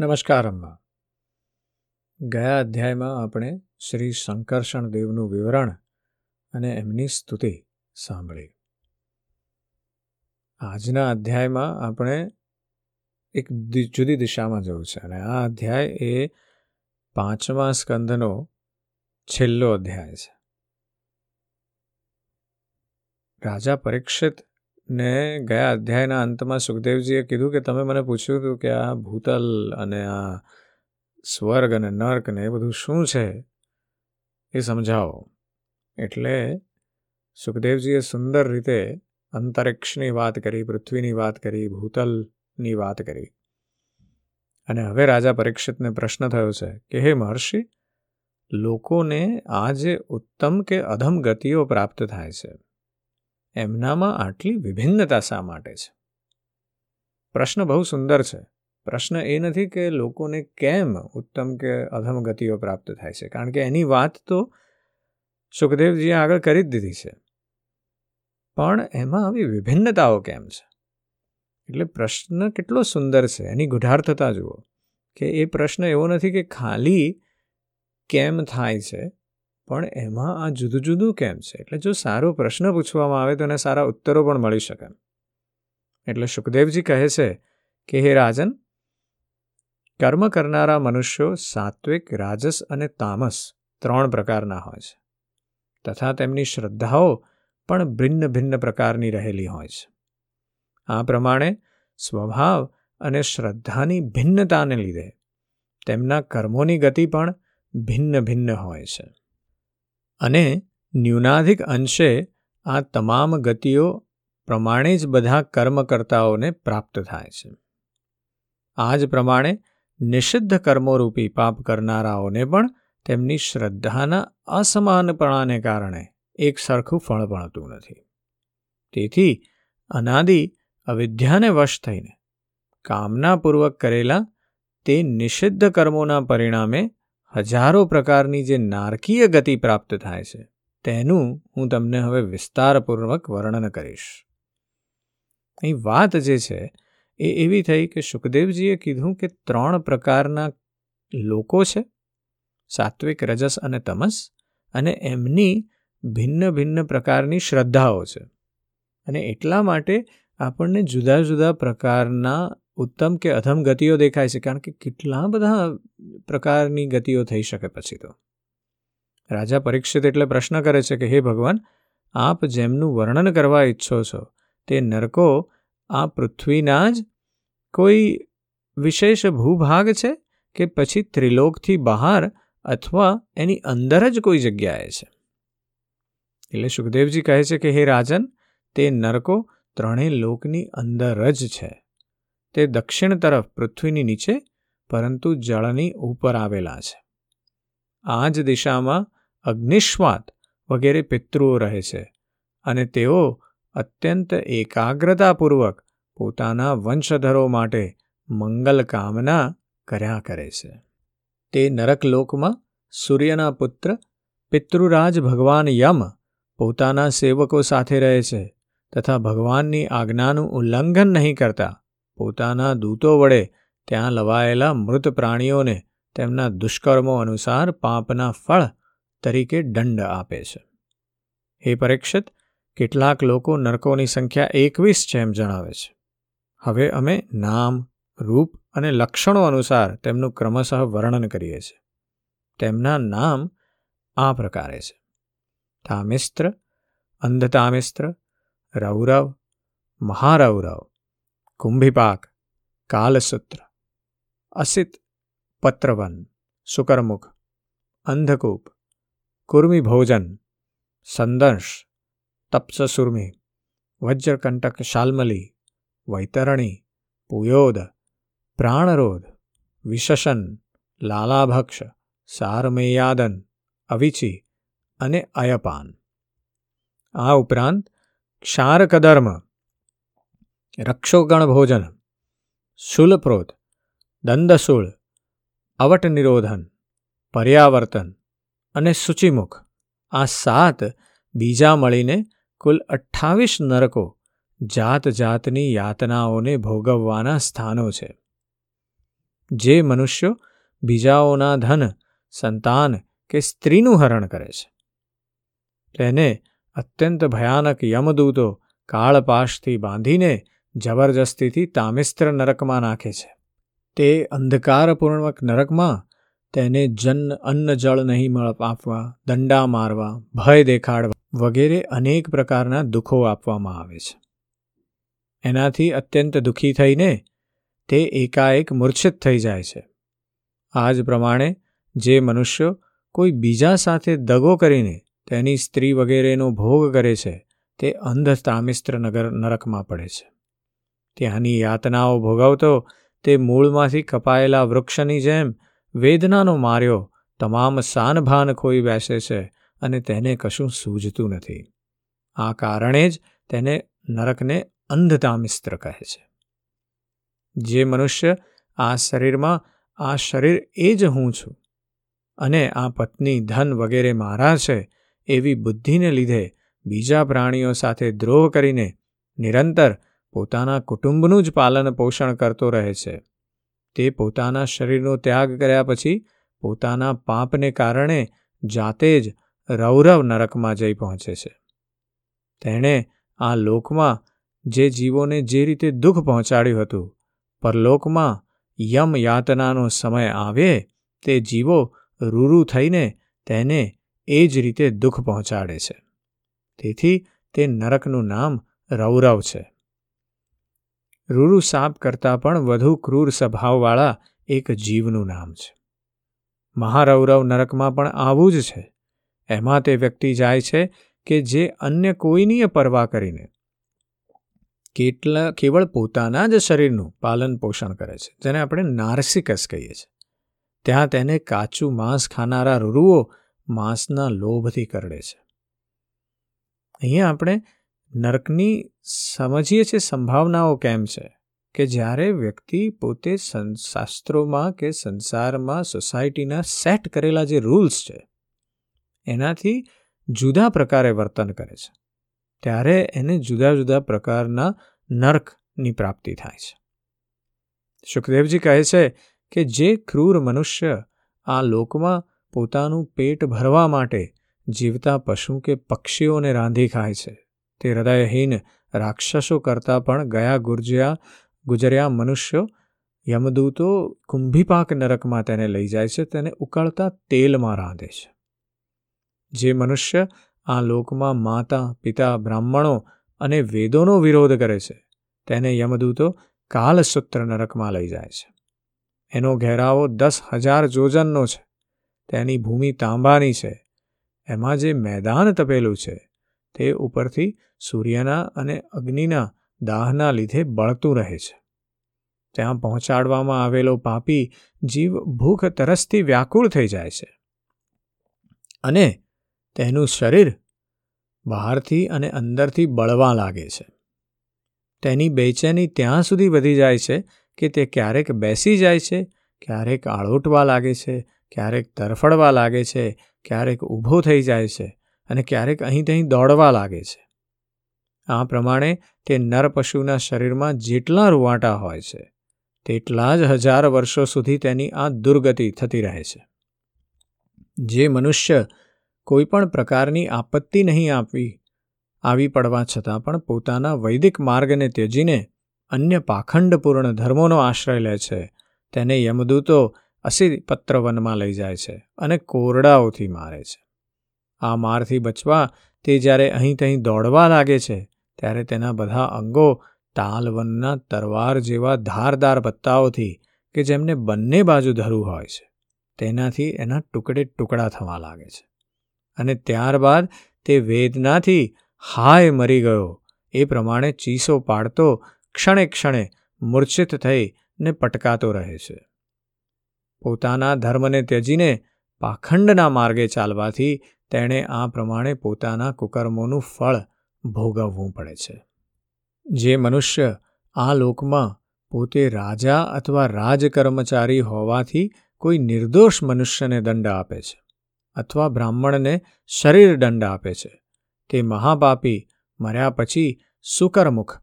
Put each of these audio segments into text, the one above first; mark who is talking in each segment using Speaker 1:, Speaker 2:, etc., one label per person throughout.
Speaker 1: નમસ્કાર, અમ્મા. ગયા અધ્યાયમાં આપણે શ્રી શંકરષણ દેવનું વિવરણ અને એમની સ્તુતિ સાંભળી. આજના અધ્યાયમાં આપણે એક જુદી દિશામાં જવું છે અને આ અધ્યાય એ પાંચમા સ્કંદનો છેલ્લો અધ્યાય છે. રાજા પરીક્ષિત ને ગયા અધ્યાયના અંતમાં સુખદેવજીએ કીધું કે તમે મને પૂછ્યું હતું કે આ ભૂતલ અને આ સ્વર્ગ અને નર્ક ને એ બધું શું છે? એ સમજાવો. એટલે સુખદેવજીએ સુંદર રીતે અંતરિક્ષની વાત કરી, પૃથ્વીની વાત કરી, ભૂતલની વાત કરી. અને હવે રાજા પરીક્ષિતને પ્રશ્ન થયો છે કે, હે મહર્ષિ, લોકોને આ જે ઉત્તમ કે અધમ ગતિઓ પ્રાપ્ત થાય છે? એમનામાં આટલી વિભિન્નતા શા માટે છે? પ્રશ્ન બહુ સુંદર છે. પ્રશ્ન એ નથી કે લોકોને કેમ ઉત્તમ કે અધમ ગતિઓ પ્રાપ્ત થાય છે. કારણ કે એની વાત તો સુખદેવજીએ આગળ કરી જ દીધી છે. પણ એમાં આવી વિભિન્નતાઓ કેમ છે? એટલે પ્રશ્ન કેટલો સુંદર છે. એની ગુઢાર્થતા જુઓ. કે એ પ્રશ્ન એવો નથી કે ખાલી કેમ થાય છે પણ એમાં આ જુદું જુદું કેમ છે? એટલે જો સારો પ્રશ્ન પૂછવામાં આવે તો એને સારા ઉત્તરો પણ મળી શકે. એટલે સુખદેવજી કહે છે કે, હે રાજન, કર્મ કરનારા મનુષ્યો સાત્વિક, રાજસ અને તામસ ત્રણ પ્રકારના હોય છે. તથા તેમની શ્રદ્ધાઓ પણ ભિન્ન ભિન્ન પ્રકારની રહેલી હોય છે. આ પ્રમાણે સ્વભાવ અને શ્રદ્ધાની ભિન્નતાને લીધે તેમના કર્મોની ગતિ પણ ભિન્ન ભિન્ન હોય છે. અને ન્યૂનાધિક અંશે આ તમામ ગતિઓ પ્રમાણે જ બધા કર્મકર્તાઓને પ્રાપ્ત થાય છે. આ જ પ્રમાણે નિષિદ્ધ કર્મોરૂપી પાપ કરનારાઓને પણ તેમની શ્રદ્ધાના અસમાનપણાને કારણે એક સરખું ફળ ભણતું નથી. તેથી અનાદિ અવિદ્યાને વશ થઈને કામનાપૂર્વક કરેલા તે નિષિદ્ધ કર્મોના પરિણામે હજારો પ્રકારની જે નારકીય ગતિ પ્રાપ્ત થાય છે, તેનું હું તમને હવે વિસ્તારપૂર્વક વર્ણન કરીશ. અહીં વાત જે છે, એ એવી થઈ કે સુખદેવજીએ કીધું કે ત્રણ પ્રકારના લોકો છે, સાત્વિક, રજસ અને તમસ, અને એમની ભિન્ન ભિન્ન પ્રકારની શ્રદ્ધાઓ છે. અને એટલા માટે આપણને જુદા જુદા પ્રકારના ઉત્તમ કે અધમ ગતિઓ દેખાય છે? કારણ કે કેટલા બધા પ્રકારની ગતિઓ થઈ શકે પછી તો. રાજા પરીક્ષિત એટલે પ્રશ્ન કરે છે કે, હે ભગવાન, આપ જેમનું વર્ણન કરવા ઈચ્છો છો, તે નરકો, આ પૃથ્વીના જ કોઈ વિશેષ ભૂભાગ છે કે પછી ત્રિલોકથી બહાર અથવા એની અંદર જ કોઈ જગ્યાએ છે? એટલે સુખદેવજી કહે છે કે, હે રાજન, તે નરકો ત્રણેય લોકની અંદર જ છે. તે દક્ષિણ તરફ પૃથ્વીની નીચે, પરંતુ જળની ઉપર આવેલા છે. આ જ દિશામાં અગ્નિશ્વાત વગેરે પિતૃઓ રહે છે અને તેઓ અત્યંત એકાગ્રતાપૂર્વક પોતાના વંશધરો માટે મંગલ કામના કર્યા કરે છે. તે નરકલોકમાં સૂર્યના પુત્ર પિતૃરાજ ભગવાન યમ પોતાના સેવકો સાથે રહે છે તથા ભગવાનની આજ્ઞાનું ઉલ્લંઘન નહીં કરતા પોતાના દૂતો વડે ત્યાં લવાયેલા મૃત પ્રાણીઓને તેમના દુષ્કર્મો અનુસાર પાપના ફળ તરીકે દંડ આપે છે. હે પરીક્ષિત, કેટલાક લોકો નરકોની સંખ્યા એકવીસ છે એમ જણાવે છે. હવે અમે નામ, રૂપ અને લક્ષણો અનુસાર તેમનું ક્રમશઃ વર્ણન કરીએ છીએ. તેમના નામ આ પ્રકારે છે. તામિસ્ત્ર અંધતામિસ્ત્ર રૌરવ, મહારૌરવ કુંભીપાક કાલસૂત્ર અસિત પત્રવન શુકરમુખ અંધકૂપ કુર્મિભોજન સંદંશ તપ્સસુર્મી વજ્રકંટક શાલ્મલી વૈતરણી પુયોદ પ્રાણરોધ વિશશન લાલાભક્ષ સારમેયાદન અવિચી અને અયપાન આ ઉપરાંત ક્ષારકધર્મ રક્ષોગણ ભોજન શૂલપ્રોત દંદશૂળ અવટ નિરોધન પર્યાવર્તન અને સૂચિમુખ. આ સાત બીજા મળીને કુલ અઠ્ઠાવીસ નરકો જાત જાતની યાતનાઓને ભોગવવાના સ્થાનો છે. જે મનુષ્યો બીજાઓના ધન, સંતાન કે સ્ત્રીનું હરણ કરે છે. તેને અત્યંત ભયાનક યમદૂતો કાળપાશથી બાંધીને જબરજસ્તીથી તામિસ્ત્ર નરકમાં નાખે છે. તે અંધકારપૂર્ણક નરકમાં તેને જન અન્ન જળ નહીં મળ આપવા, દંડા મારવા, ભય દેખાડવા વગેરે અનેક પ્રકારના દુઃખો આપવામાં આવે છે. એનાથી અત્યંત દુઃખી થઈને તે એકાએક મૂર્છિત થઈ જાય છે. આ જ પ્રમાણે જે મનુષ્યો કોઈ બીજા સાથે દગો કરીને તેની સ્ત્રી વગેરેનો ભોગ કરે છે, તે અંધ તામિસ્ત્ર નગર નરકમાં પડે છે. ત્યાંની યાતનાઓ ભોગવતો તે મૂળમાંથી કપાયેલા વૃક્ષની જેમ વેદનાનો માર્યો તમામ સાનભાન ખોઈ બેસે છે અને તેને કશું સૂઝતું નથી. આ કારણે જ તેને નરકને અંધતામિસ્ત્ર કહે છે. જે મનુષ્ય આ શરીરમાં, આ શરીર એ જ હું છું અને આ પત્ની ધન વગેરે મારા છે એવી બુદ્ધિને લીધે બીજા પ્રાણીઓ સાથે દ્રોહ કરીને નિરંતર પોતાના કુટુંબનું જ પાલન પોષણ કરતો રહે છે. તે પોતાના શરીરનો ત્યાગ કર્યા પછી પોતાના પાપને કારણે જાતે જ રૌરવ નરકમાં જઈ પહોંચે છે. તેણે આ લોકમાં જે જીવોને જે રીતે દુઃખ પહોંચાડ્યું હતું, પરલોકમાં યમ યાતનાનો સમય આવે, તે જીવો રૂરૂ થઈને તેને એ જ રીતે દુઃખ પહોંચાડે છે. તેથી તે નરકનું નામ રૌરવ છે. રૂરુ સાપ કરતાં પણ વધુ ક્રૂર સ્વભાવવાળા એક જીવનું નામ છે. મહારૌરવ નરકમાં પણ આવું જ છે. એમાં તે વ્યક્તિ જાય છે કે જે અન્ય કોઈની પરવા કરીને કેટલા, કેવળ પોતાના જ શરીરનું પાલન પોષણ કરે છે, જેને આપણે નાર્સિકસ કહીએ છીએ. ત્યાં તેને કાચું માંસ ખાનારા રૂરુઓ માંસના લોભથી કરડે છે. અહીંયા આપણે નરકની સમજીએ છીએ સંભાવનાઓ કેમ છે? કે જ્યારે વ્યક્તિ પોતે શાસ્ત્રોમાં કે સંસારમાં સોસાયટીના સેટ કરેલા જે રૂલ્સ છે, એનાથી જુદા પ્રકારે વર્તન કરે છે, ત્યારે એને જુદા જુદા પ્રકારના નર્કની પ્રાપ્તિ થાય છે. સુખદેવજી કહે છે કે જે ક્રૂર મનુષ્ય આ લોકમાં પોતાનું પેટ ભરવા માટે જીવતા પશુ કે પક્ષીઓને રાંધી ખાય છે તે હૃદયહીન રાક્ષસો કરતાં પણ ગયા ગુર્જ્યા, ગુજર્યા મનુષ્યો યમદૂતો કુંભીપાક નરકમાં તેને લઈ જાય છે, તેને ઉકળતા તેલમાં રાંધે છે. જે મનુષ્ય આ લોકમાં માતા, પિતા, બ્રાહ્મણો અને વેદોનો વિરોધ કરે છે, તેને યમદૂતો કાલસૂત્ર નરકમાં લઈ જાય છે. એનો ઘેરાવો દસ હજાર જોજનનો છે. તેની ભૂમિ તાંબાની છે. એમાં જે મેદાન તપેલું છે તે ઉપરથી સૂર્યના અને અગ્નિના દાહના લીધે બળતું રહે છે. ત્યાં પહોંચાડવામાં આવેલો પાપી જીવ ભૂખ તરસથી વ્યાકુળ થઈ જાય છે અને તેનું શરીર બહારથી અને અંદરથી બળવા લાગે છે. તેની બેચેની ત્યાં સુધી વધી જાય છે કે તે ક્યારેક બેસી જાય છે, ક્યારેક આળોટવા લાગે છે, ક્યારેક તરફડવા લાગે છે, ક્યારેક ઊભો થઈ જાય છે. અને ક્યારેક અહીં ત્યાં દોડવા લાગે છે. આ પ્રમાણે તે નર પશુના શરીરમાં જેટલા રૂવાટા હોય છે, તેટલા જ હજાર વર્ષો સુધી તેની આ દુર્ગતિ થતી રહે છે. જે મનુષ્ય કોઈ પણ પ્રકારની આપત્તિ નહીં આપવી, આવી પડવા છતાં પણ પોતાના વૈદિક માર્ગને ત્યજીને અન્ય પાખંડપૂર્ણ ધર્મોનો આશ્રય લે છે, તેને યમદૂતો અસી પત્રવનમાં લઈ જાય છે અને કોરડાઓથી મારે છે. આ મારથી બચવા તે જ્યારે અહીં તહીં દોડવા લાગે છે, ત્યારે તેના બધા અંગો તાલવનના તરવાર જેવા ધારદાર પત્તાઓથી કે જેમને બંને બાજુ ધરું હોય છે, તેનાથી એના ટુકડે ટુકડા થવા લાગે છે. અને ત્યારબાદ તે વેદનાથી હાય મરી ગયો, એ પ્રમાણે ચીસો પાડતો ક્ષણે ક્ષણે મૂર્છિત થઈ ને પટકાતો રહે છે. પોતાના ધર્મને ત્યજીને પાખંડના માર્ગે ચાલવાથી તેણે આ પ્રમાણે પોતાના કુકર્મોનું ફળ ભોગવવું પડે છે. જે મનુષ્ય આ લોકમાં પોતે રાજા અથવા રાજકર્મચારી હોવાથી કોઈ નિર્દોષ મનુષ્યને દંડ આપે છે અથવા બ્રાહ્મણને શરીર દંડ આપે છે. તે મહાપાપી મર્યા પછી સુકરમુખ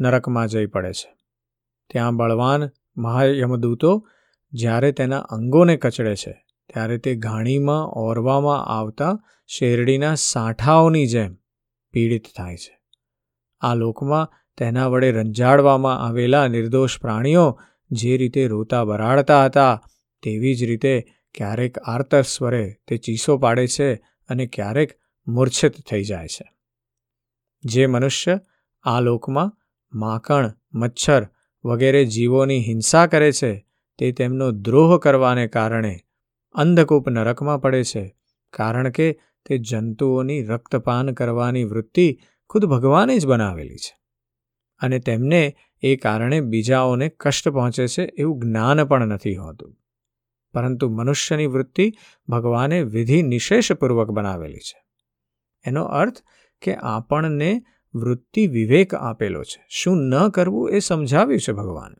Speaker 1: નરકમાં જઈ પડે છે. ત્યાં બળવાન મહાયમદૂતો જ્યારે તેના અંગોને કચડે છે ત્યારે તે ઘાણીમાં ઓરવામાં આવતા શેરડીના સાંઠાઓની જેમ પીડિત થાય છે. આ લોકમાં તેના વડે રંજાડવામાં આવેલા નિર્દોષ પ્રાણીઓ જે રીતે રોતા બરાડતા હતા, તેવી જ રીતે ક્યારેક આર્તર સ્વરે તે ચીસો પાડે છે અને ક્યારેક મૂર્છિત થઈ જાય છે. જે મનુષ્ય આ લોકમાં માકણ, મચ્છર વગેરે જીવોની હિંસા કરે છે, તે તેમનો દ્રોહ કરવાને કારણે અંધકૂપ નરકમાં પડે છે, કારણ કે તે જંતુઓની રક્તપાન કરવાની વૃત્તિ ખુદ ભગવાને જ બનાવેલી છે. અને તેમને એ કારણે બીજાઓને કષ્ટ પહોંચે છે એવું જ્ઞાન પણ નથી હોતું. પરંતુ મનુષ્યની વૃત્તિ ભગવાને વિધિ નિશેષપૂર્વક બનાવેલી છે. એનો અર્થ કે આપણને વૃત્તિ વિવેક આપેલો છે. શું ન કરવું એ સમજાવ્યું છે ભગવાન.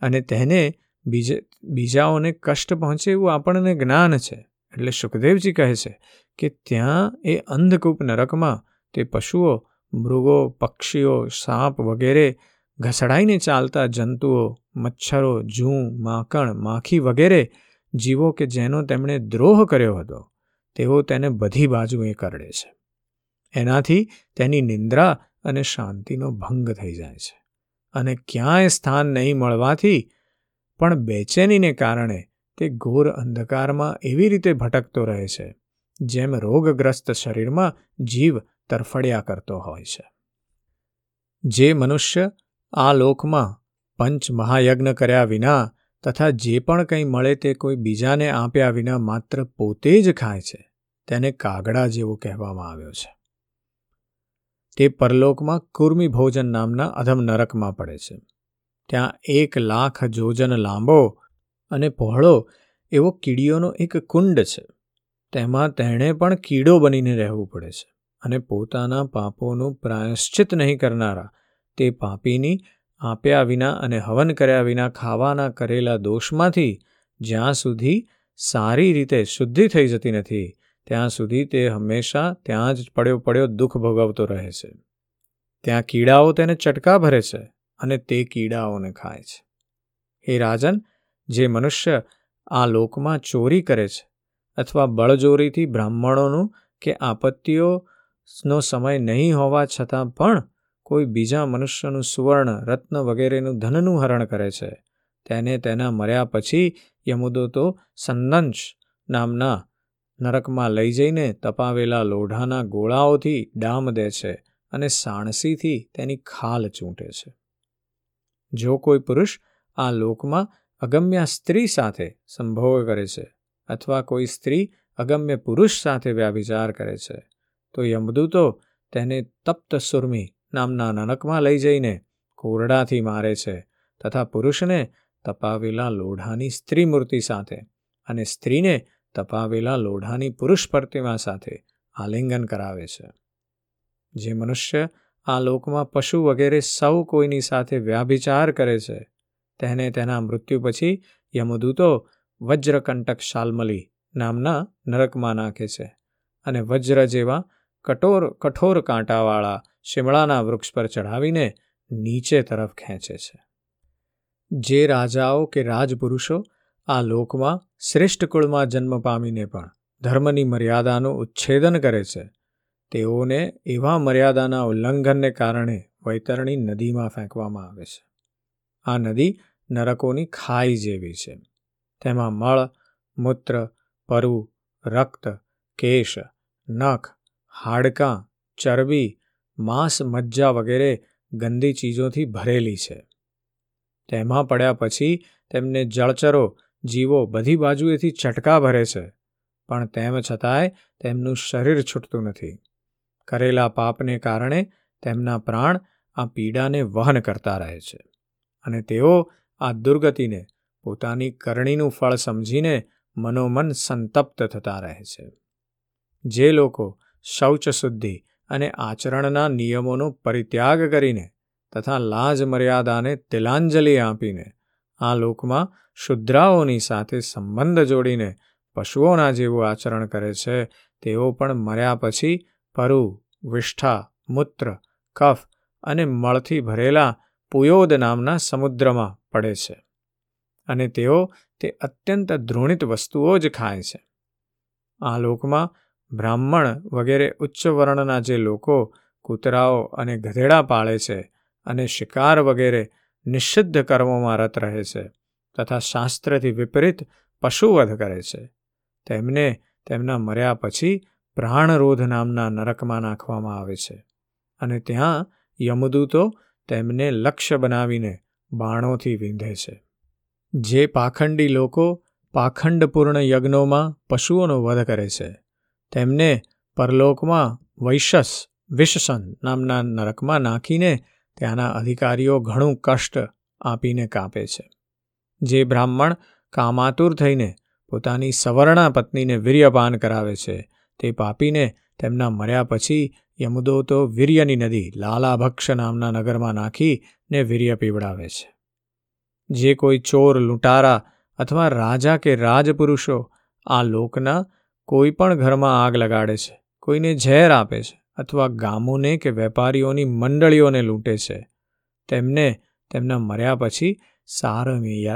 Speaker 1: અને તેને બીજે બીજાઓને કષ્ટ પહોંચે એવું આપણને જ્ઞાન છે. એટલે સુખદેવજી કહે છે કે ત્યાં એ અંધકૂપ નરકમાં તે પશુઓ, મૃગો, પક્ષીઓ, સાપ વગેરે ઘસડાઈને ચાલતા જંતુઓ, મચ્છરો, જૂ માકણ માખી વગેરે જીવો કે જેનો તેમણે દ્રોહ કર્યો હતો, તેઓ તેને બધી બાજુએ કરડે છે. એનાથી તેની નિંદ્રા અને શાંતિનો ભંગ થઈ જાય છે. અને ક્યાંય સ્થાન નહીં મળવાથી પણ બેચેનીને કારણે તે ઘોર અંધકારમાં એવી રીતે ભટકતો રહે છે, જેમ રોગગ્રસ્ત શરીરમાં જીવ તરફડ્યા કરતો હોય છે. જે મનુષ્ય આ લોકમાં પંચ મહાયજ્ઞ કર્યા વિના તથા જે પણ કંઈ મળે તે કોઈ બીજાને આપ્યા વિના માત્ર પોતે જ ખાય છે, તેને કાગડા જેવો કહેવામાં આવ્યો છે. તે પરલોકમાં કુર્મી ભોજન નામના અધમ નરકમાં પડે છે. ત્યાં એક લાખ જોજન લાંબો અને પહોળો એવો કીડીઓનો એક કુંડ છે. તેમાં તેણે પણ કીડો બનીને રહેવું પડે છે અને પોતાના પાપોનું પ્રાયશ્ચિત નહીં કરનારા, તે પાપીની આપ્યા વિના અને હવન કર્યા વિના ખાવાના કરેલા દોષમાંથી જ્યાં સુધી સારી રીતે શુદ્ધિ થઈ જતી નથી, ત્યાં સુધી તે હંમેશા ત્યાં જ પડ્યો પડ્યો દુઃખ ભોગવતો રહે છે. ત્યાં કીડાઓ તેને ચટકા ભરે છે અને તે કીડાઓને ખાય છે. હે રાજન, જે મનુષ્ય આ લોકમાં ચોરી કરે છે અથવા બળજોરીથી બ્રાહ્મણોનું કે આપત્તિઓનો સમય નહીં હોવા છતાં પણ કોઈ બીજા મનુષ્યનું સુવર્ણ, રત્ન વગેરેનું ધનનું હરણ કરે છે, તેને તેના મર્યા પછી યમુદો તો સંદંશ નામના નરકમાં લઈ જઈને તપાવેલા લોઢાના ગોળાઓથી ડામ દે છે અને સાણસીથી તેની ખાલ ચૂંટે છે. જો કોઈ પુરુષ આ લોકમાં અગમ્યા સ્ત્રી સાથે સંભોગ કરે છે અથવા કોઈ સ્ત્રી અગમ્ય પુરુષ સાથે વ્યાભિચાર કરે છે, તો યમદૂતો તેને તપ્ત સુરમી નામના નનકમાં લઈ જઈને કોરડાથી મારે છે તથા પુરુષને તપાવેલા લોઢાની સ્ત્રી મૂર્તિ સાથે અને સ્ત્રીને તપાવેલા લોઢાની પુરુષ પ્રતિમા સાથે આલિંગન કરાવે છે. જે મનુષ્ય આ લોકમાં પશુ વગેરે સૌ કોઈની સાથે વ્યાભિચાર કરે છે. તેને તેના મૃત્યુ પછી યમદૂતો વજ્રકંટક શાલમલી નામના નરકમાં નાખે છે અને વજ્ર જેવા કઠોર કઠોર કાંટાવાળા શિમળાના વૃક્ષ પર ચઢાવીને નીચે તરફ ખેંચે છે. જે રાજાઓ કે રાજપુરુષો આ લોકમાં શ્રેષ્ઠ કુળમાં જન્મ પામીને પણ ધર્મની મર્યાદાનું ઉચ્છેદન કરે છે તેઓને એવા મર્યાદાના ઉલ્લંઘનને કારણે વૈતરણી નદીમાં ફેંકવામાં આવે છે. આ નદી નરકોની ખાઈ જેવી છે. તેમાં મળ, મૂત્ર પરુ રક્ત, કેશ, નખ, હાડકાં, ચરબી, માંસ, મજ્જા વગેરે ગંદી ચીજોથી ભરેલી છે. તેમાં પડ્યા પછી તેમને જળચરો, જીવો બધી બાજુએથી ચટકા ભરે છે. પણ તેમ છતાંય તેમનું શરીર છૂટતું નથી. કરેલા પાપને કારણે તેમના પ્રાણ આ પીડાને વહન કરતા રહે છે અને તેઓ આ દુર્ગતિને, પોતાની કરણીનું ફળ સમજીને મનોમન સંતપ્ત થતા રહે છે. જે લોકો શૌચ શુદ્ધિ અને આચરણના નિયમોનો પરિત્યાગ કરીને તથા લાજ મર્યાદાને તિલાંજલિ આપીને આ લોકમાં શુદ્રાઓની સાથે સંબંધ જોડીને પશુઓના જેવું આચરણ કરે છે, તેઓ પણ મર્યા પછી પરુ, વિષ્ઠા, મૂત્ર, કફ અને મળથી ભરેલા પુયોદ નામના સમુદ્રમાં પડે છે. અને તેઓ તે અત્યંત ધૃણિત વસ્તુઓ જ ખાય છે. આ લોકમાં બ્રાહ્મણ વગેરે ઉચ્ચ વર્ણના જે લોકો કૂતરાઓ અને ગધેડા પાળે છે અને શિકાર વગેરે નિષિદ્ધ કર્મોમાં રત રહે છે તથા શાસ્ત્રથી વિપરીત પશુવધ કરે છે, તેમને તેમના મર્યા પછી પ્રાણરોધ નામના નરકમાં નાખવામાં આવે છે. અને ત્યાં યમદૂતો તેમને લક્ષ્ય બનાવીને બાણોથી વિંધે છે. જે પાખંડી લોકો પાખંડપૂર્ણ યજ્ઞોમાં પશુઓનો વધ કરે છે, તેમને પરલોકમાં વૈશસ, વિશસન નામના નરકમાં નાખીને ત્યાંના અધિકારીઓ ઘણું કષ્ટ આપીને કાપે છે. જે બ્રાહ્મણ કામાતુર થઈને પોતાની સવર્ણા પત્નીને વીર્યપાન કરાવે છે તે પાપીને તેમના મર્યા પછી યમદૂતો વીર્યની નદી લાલાભક્ષ નામના નગરમાં નાખીને વીર્ય પીવડાવે છે. જે કોઈ ચોર, લૂંટારા અથવા રાજા કે રાજપુરુષો આ લોકના કોઈ પણ ઘરમાં આગ લગાડે છે, કોઈને ઝેર આપે છે અથવા ગામોને કે વેપારીઓની મંડળીઓને લૂંટે છે, તેમને તેમના મર્યા પછી સાર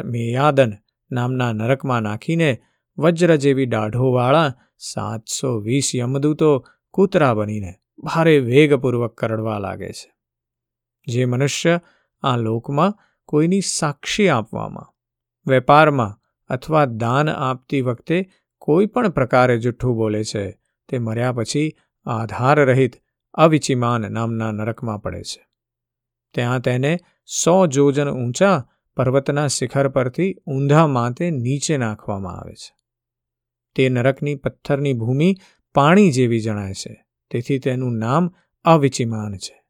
Speaker 1: મેયાદન નામના નરકમાં નાખીને વજ્ર જેવી દાઢોવાળા સાતસો વીસ યમદૂતો કૂતરા બનીને ભારે વેગપૂર્વક કરડવા લાગે છે. જે મનુષ્ય આ લોકમાં કોઈની સાક્ષી આપવામાં, વેપારમાં અથવા દાન આપતી વખતે કોઈ પણ પ્રકારે જુઠ્ઠું બોલે છે, તે મર્યા પછી આધાર રહિત અવિચિમાન નામના નરકમાં પડે છે. ત્યાં તેને સો જોજન ઊંચા પર્વતના શિખર પરથી ઊંધા માતે નીચે નાખવામાં આવે છે. તે નરકની પથ્થરની ભૂમિ પાણી જેવી જણાય છે. તેથી તેનું નામ અવિચિમાન છે.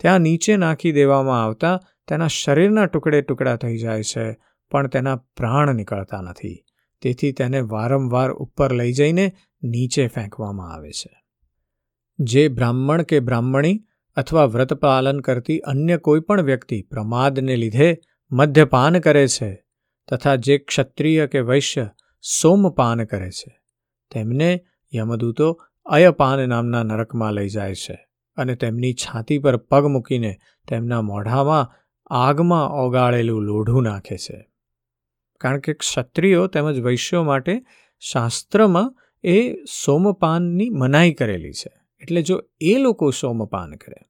Speaker 1: ત્યાં નીચે નાખી દેવામાં આવતા તેના શરીરના ટુકડે ટુકડા થઈ જાય છે, પણ તેના પ્રાણ નીકળતા નથી. તેથી તેને વારંવાર ઉપર લઈ જઈને નીચે ફેંકવામાં આવે છે. જે બ્રાહ્મણ કે બ્રાહ્મણી અથવા વ્રત પાલન કરતી અન્ય કોઈ પણ વ્યક્તિ પ્રમાદને લીધે મદ્યપાન કરે છે તથા જે ક્ષત્રિય કે વૈશ્ય સોમપાન કરે છે. તેમને યમદૂતો અયપાન નામના નરકમાં લઈ જાય છે અને તેમની છાતી પર પગ મૂકીને તેમના મોઢામાં આગમાં ઓગાળેલું લોઢું નાખે છે. કારણ કે ક્ષત્રિયો તેમજ વૈશ્યો માટે શાસ્ત્રમાં એ સોમપાનની મનાઈ કરેલી છે. એટલે જો એ લોકો સોમપાન કરે,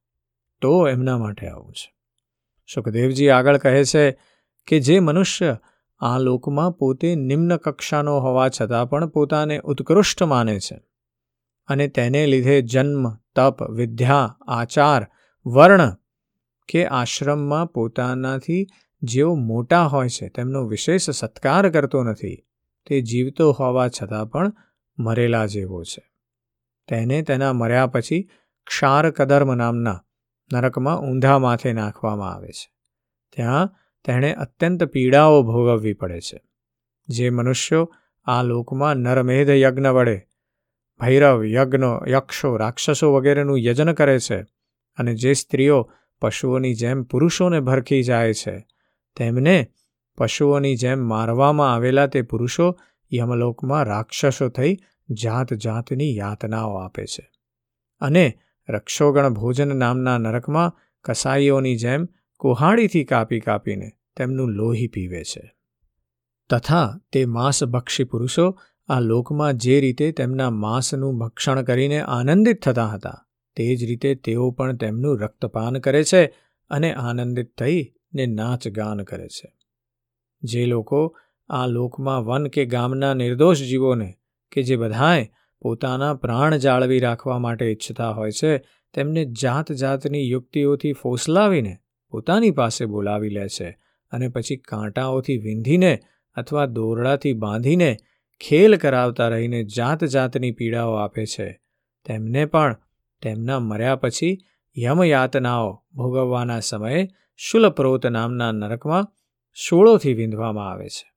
Speaker 1: તો એમના માટે આવું છે. સુખદેવજી આગળ કહે છે કે જે મનુષ્ય આ લોકમાં પોતે નિમ્ન કક્ષાનો હોવા છતાં પણ પોતાને ઉત્કૃષ્ટ માને છે અને તેને લીધે જન્મ, તપ, વિદ્યા, આચાર, વર્ણ કે આશ્રમમાં પોતાનાથી જેઓ મોટા હોય છે તેમનો વિશેષ સત્કાર કરતો નથી, તે જીવતો હોવા છતાં પણ મરેલા જેવો છે. તેને તેના મર્યા પછી ક્ષાર કદર્મ નામના નરકમાં ઊંધા માથે નાખવામાં આવે છે. ત્યાં તેણે અત્યંત પીડાઓ ભોગવવી પડે છે. જે મનુષ્યો આ લોકમાં નરમેધ યજ્ઞ વડે, ભૈરવ યજ્ઞ, યક્ષો, રાક્ષસો વગેરેનું યજન કરે છે અને જે સ્ત્રીઓ પશુઓની જેમ પુરુષોને ભરખી જાય છે, તેમને પશુઓની જેમ મારવામાં આવેલા તે પુરુષો યમલોકમાં રાક્ષસો થઈ જાત જાતની યાતનાઓ આપે છે. અને રક્ષોગણ ભોજન નામના નરકમાં કસાઈઓની જેમ કુહાડીથી કાપી કાપીને તેમનું લોહી પીવે છે. તથા તે માંસભક્ષી પુરુષો આ લોકમાં જે રીતે તેમના માંસનું ભક્ષણ કરીને આનંદિત થતા હતા, તે જ રીતે તેઓ પણ તેમનું રક્તપાન કરે છે અને આનંદિત થઈને નાચ ગાન કરે છે. જે લોકો આ લોકમાં વન કે ગામના નિર્દોષ જીવોને કે જે બધાએ પોતાના પ્રાણ જાળવી રાખવા માટે ઈચ્છતા હોય છે, તેમને જાત જાતની યુક્તિઓથી ફોસલાવીને પોતાની પાસે બોલાવી લે છે અને પછી કાંટાઓથી વિંધીને અથવા દોરડાથી બાંધીને ખેલ કરાવતા રહીને જાત જાતની પીડાઓ આપે છે. તેમને પણ તેમના મર્યા પછી યમયાતનાઓ ભોગવવાના સમયે શુલપ્રોત નામના નરકમાં સોળોથી વિંધવામાં આવે છે.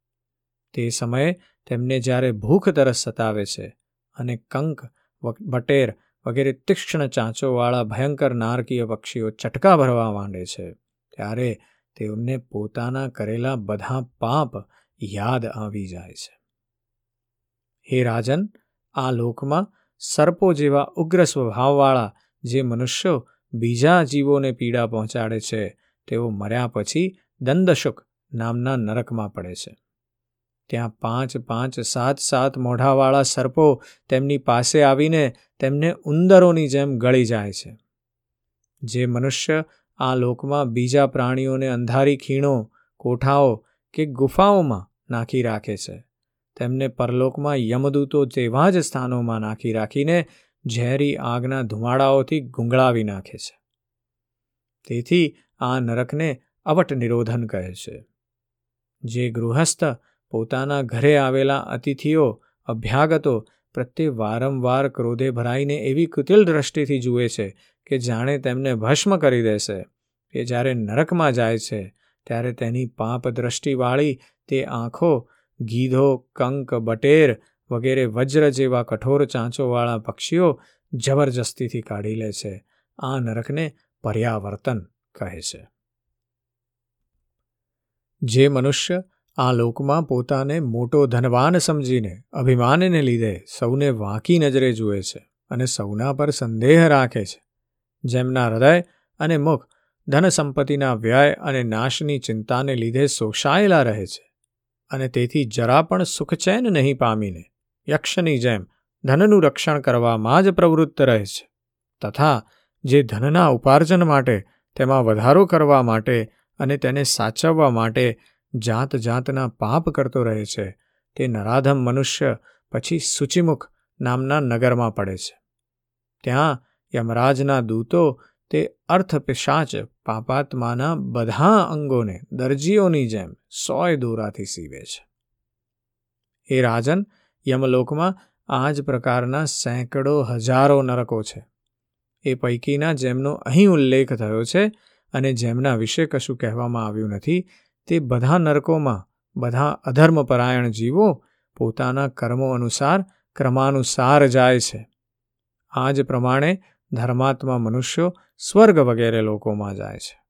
Speaker 1: તે સમયે તેમને જ્યારે ભૂખ તરસ સતાવે છે અને કંક બટેર વગેરે તીક્ષ્ણ ચાંચોવાળા ભયંકર નારકીય પક્ષીઓ ચટકા ભરવા માંડે છે. ત્યારે તેમને પોતાના કરેલા બધા પાપ યાદ આવી જાય છે. હે રાજન, આ લોકમાં સર્પો જેવા ઉગ્ર સ્વભાવવાળા જે મનુષ્યો બીજા જીવોને પીડા પહોંચાડે છે, તેઓ મર્યા પછી દંદશુક નામના નરકમાં પડે છે. ત્યાં પાંચ પાંચ સાત સાત મોઢાવાળા સર્પો તેમની પાસે આવીને તેમને ઉંદરોની જેમ ગળી જાય છે. જે મનુષ્ય આ લોકમાં બીજા પ્રાણીઓને અંધારી ખીણો, કોઠાઓ કે ગુફાઓમાં નાખી રાખે છે. તેમને પરલોકમાં યમદૂતો તેવા જ સ્થાનોમાં નાખી રાખીને ઝેરી આગના ધુમાડાઓથી ગુંગળાવી નાખે છે. તેથી આ નરકને અવટ નિરોધન કહે છે. જે ગૃહસ્થ પોતાના ઘરે આવેલા અતિથિઓ, અભ્યાગતો પ્રત્યે વારંવાર ક્રોધે ભરાઈને એવી કુતિલ દ્રષ્ટિથી જુએ છે કે જાણે તેમને ભસ્મ કરી દેશે. કે જ્યારે નરકમાં જાય છે, ત્યારે તેની પાપ દ્રષ્ટિવાળી તે આંખો, ગીધો, કંક, બટેર વગેરે વજ્ર જેવા કઠોર ચાંચોવાળા પક્ષીઓ જબરજસ્તીથી કાઢી લે છે. આ નરકને પર્યાવર્તન કહે છે. જે મનુષ્ય આ લોકમાં પોતાને મોટો ધનવાન સમજીને, અભિમાનને લીધે સૌને વાંકી નજરે જુએ છે અને સૌના પર સંદેહ રાખે છે. જેમના હૃદય અને મુખ ધન સંપત્તિના વ્યય અને નાશની ચિંતાને લીધે શોષાયેલા રહે છે અને તેથી જરા પણ સુખચેન નહીં પામીને, યક્ષની જેમ ધનનું રક્ષણ કરવામાં જ પ્રવૃત્ત રહે છે. તથા જે ધનના ઉપાર્જન માટે તેમાં વધારો કરવા માટે અને તેને સાચવવા માટે જાત જાતના પાપ કરતો રહે છે, તે નરાધમ મનુષ્ય પછી સૂચિમુખ નામના નગરમાં પડે છે. ત્યાં યમરાજના દૂતો તે અર્થ પિશાચ પાપાત્માના બધા અંગોને દરજીઓની જેમ સોય દોરાથી સીવે છે. એ રાજન યમલોકમાં આ જ પ્રકારના સેંકડો હજારો નરકો છે. એ પૈકીના જેમનો અહીં ઉલ્લેખ થયો છે અને જેમના વિશે કશું કહેવામાં આવ્યું નથી તે બધા નરકોમાં, બધા અધર્મપરાયણ જીવો પોતાના કર્મો અનુસાર, ક્રમાનુસાર જાય છે. આ જ પ્રમાણે ધર્માત્મા મનુષ્યો સ્વર્ગ વગેરે લોકોમાં જાય છે.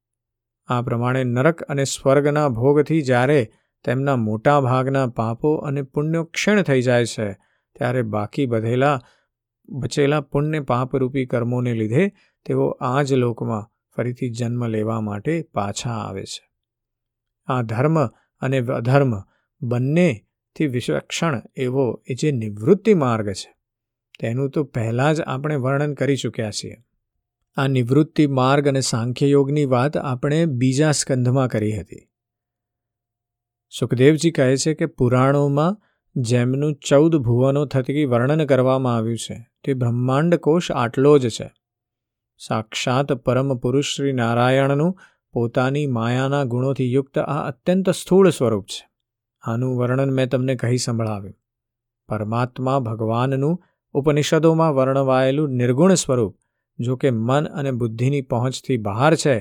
Speaker 1: આ પ્રમાણે નરક અને સ્વર્ગના ભોગથી જ્યારે તેમના મોટા ભાગના પાપો અને પુણ્યો ક્ષીણ થઈ જાય છે, ત્યારે બાકી બધેલા, બચેલા પુણ્ય પાપરૂપી કર્મોને લીધે તેઓ આ જ લોકમાં ફરીથી જન્મ લેવા માટે પાછા આવે છે. આ ધર્મ અને અધર્મ બંનેથી વિશ્વક્ષણ એવો એ જે નિવૃત્તિ માર્ગ છે. તેનું તો પહેલાં જ આપણે વર્ણન કરી ચૂક્યા છીએ. આ નિવૃત્તિ માર્ગ અને સાંખ્યયોગની વાત આપણે બીજા સ્કંધમાં કરી હતી. સુખદેવજી કહે છે કે પુરાણોમાં જેમનું ચૌદ ભુવનો થકી વર્ણન કરવામાં આવ્યું છે, તે બ્રહ્માંડ કોષ આટલો જ છે. સાક્ષાત પરમ પુરુષ શ્રી નારાયણનું પોતાની માયાના ગુણોથી યુક્ત આ અત્યંત સ્થૂળ સ્વરૂપ છે. આનું વર્ણન મેં તમને કહી સંભળાવ્યું. પરમાત્મા ભગવાનનું ઉપનિષદોમાં વર્ણવાયેલું નિર્ગુણ સ્વરૂપ, જો કે મન અને બુદ્ધિની પહોંચથી બહાર છે,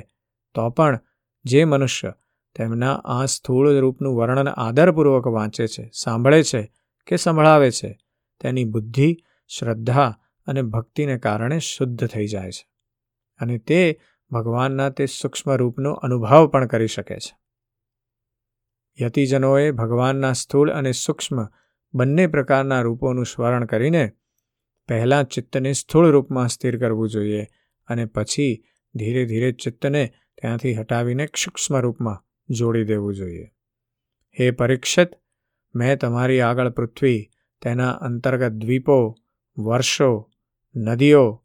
Speaker 1: તો પણ જે મનુષ્ય તેમના આ સ્થૂળ રૂપનું વર્ણન આદરપૂર્વક વાંચે છે, સાંભળે છે કે સંભળાવે છે, તેની બુદ્ધિ, શ્રદ્ધા અને ભક્તિને કારણે શુદ્ધ થઈ જાય છે. અને તે ભગવાનના તે સૂક્ષ્મ રૂપનો અનુભવ પણ કરી શકે છે. યતિજનોએ ભગવાનના સ્થૂળ અને સૂક્ષ્મ બંને પ્રકારના રૂપોનું સ્મરણ કરીને પહેલાં ચિત્તને સ્થૂળ રૂપમાં સ્થિર કરવું જોઈએ અને પછી ધીરે ધીરે ચિત્તને ત્યાંથી હટાવીને સૂક્ષ્મ રૂપમાં જોડી દેવું જોઈએ. હે પરીક્ષિત, મેં તમારી આગળ પૃથ્વી, તેના અંતર્ગત દ્વીપો, વર્ષો, નદીઓ,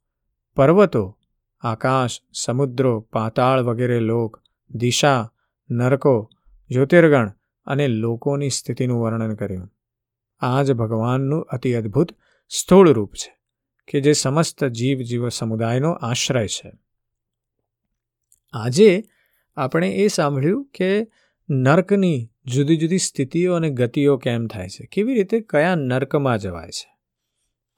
Speaker 1: પર્વતો આકાશ, સમુદ્રો, પાતાળ વગેરે લોક, દિશા, નરકો, જ્યોતિર્ગણ અને લોકોની સ્થિતિનું વર્ણન કર્યું. આ જ ભગવાનનું અતિ અદ્ભુત સ્થૂળ રૂપ છે, કે જે સમસ્ત જીવ જીવ સમુદાયનો આશ્રય છે. આજે આપણે એ સાંભળ્યું કે નર્કની જુદી જુદી સ્થિતિઓ અને ગતિઓ કેમ થાય છે? કેવી રીતે, કયા નર્કમાં જવાય છે?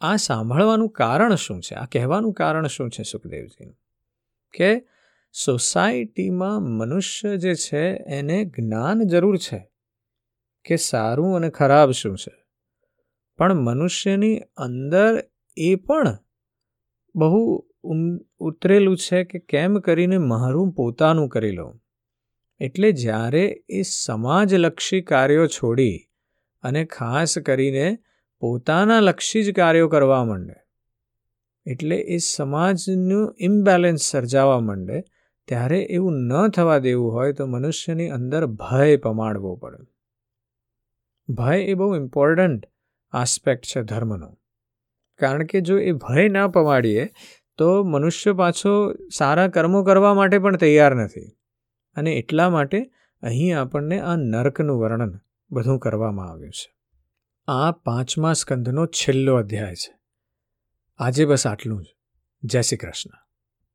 Speaker 1: આ સાંભળવાનું કારણ શું છે? આ કહેવાનું કારણ શું છે સુખદેવજીનું? કે સોસાયટીમાં મનુષ્ય જે છે, એને જ્ઞાન જરૂર છે કે સારું અને ખરાબ શું છે. પણ મનુષ્યની અંદર એ પણ બહુ ઉતરેલું છે કે કેમ કરીને મારું પોતાનું કરી લઉં? એટલે જ્યારે એ સમાજલક્ષી કાર્યો છોડી અને ખાસ કરીને પોતાના લક્ષી જ કાર્યો કરવા માંડે. એટલે એ સમાજનું ઇમ્બેલેન્સ સર્જાવા માંડે, ત્યારે એવું ન થવા દેવું હોય તો મનુષ્યની અંદર ભય પમાડવો પડે. ભય એ બહુ ઇમ્પોર્ટન્ટ આસ્પેક્ટ છે ધર્મનો. કારણ કે જો એ ભય ના પમાડીએ, તો મનુષ્ય પાછો સારા કર્મો કરવા માટે પણ તૈયાર નથી. અને એટલા માટે અહીં આપણને આ નર્કનું વર્ણન બધું કરવામાં આવ્યું છે. આ પાંચમા સ્કંદનો છેલ્લો અધ્યાય છે. આજે બસ આટલું જ. જય શ્રી કૃષ્ણ.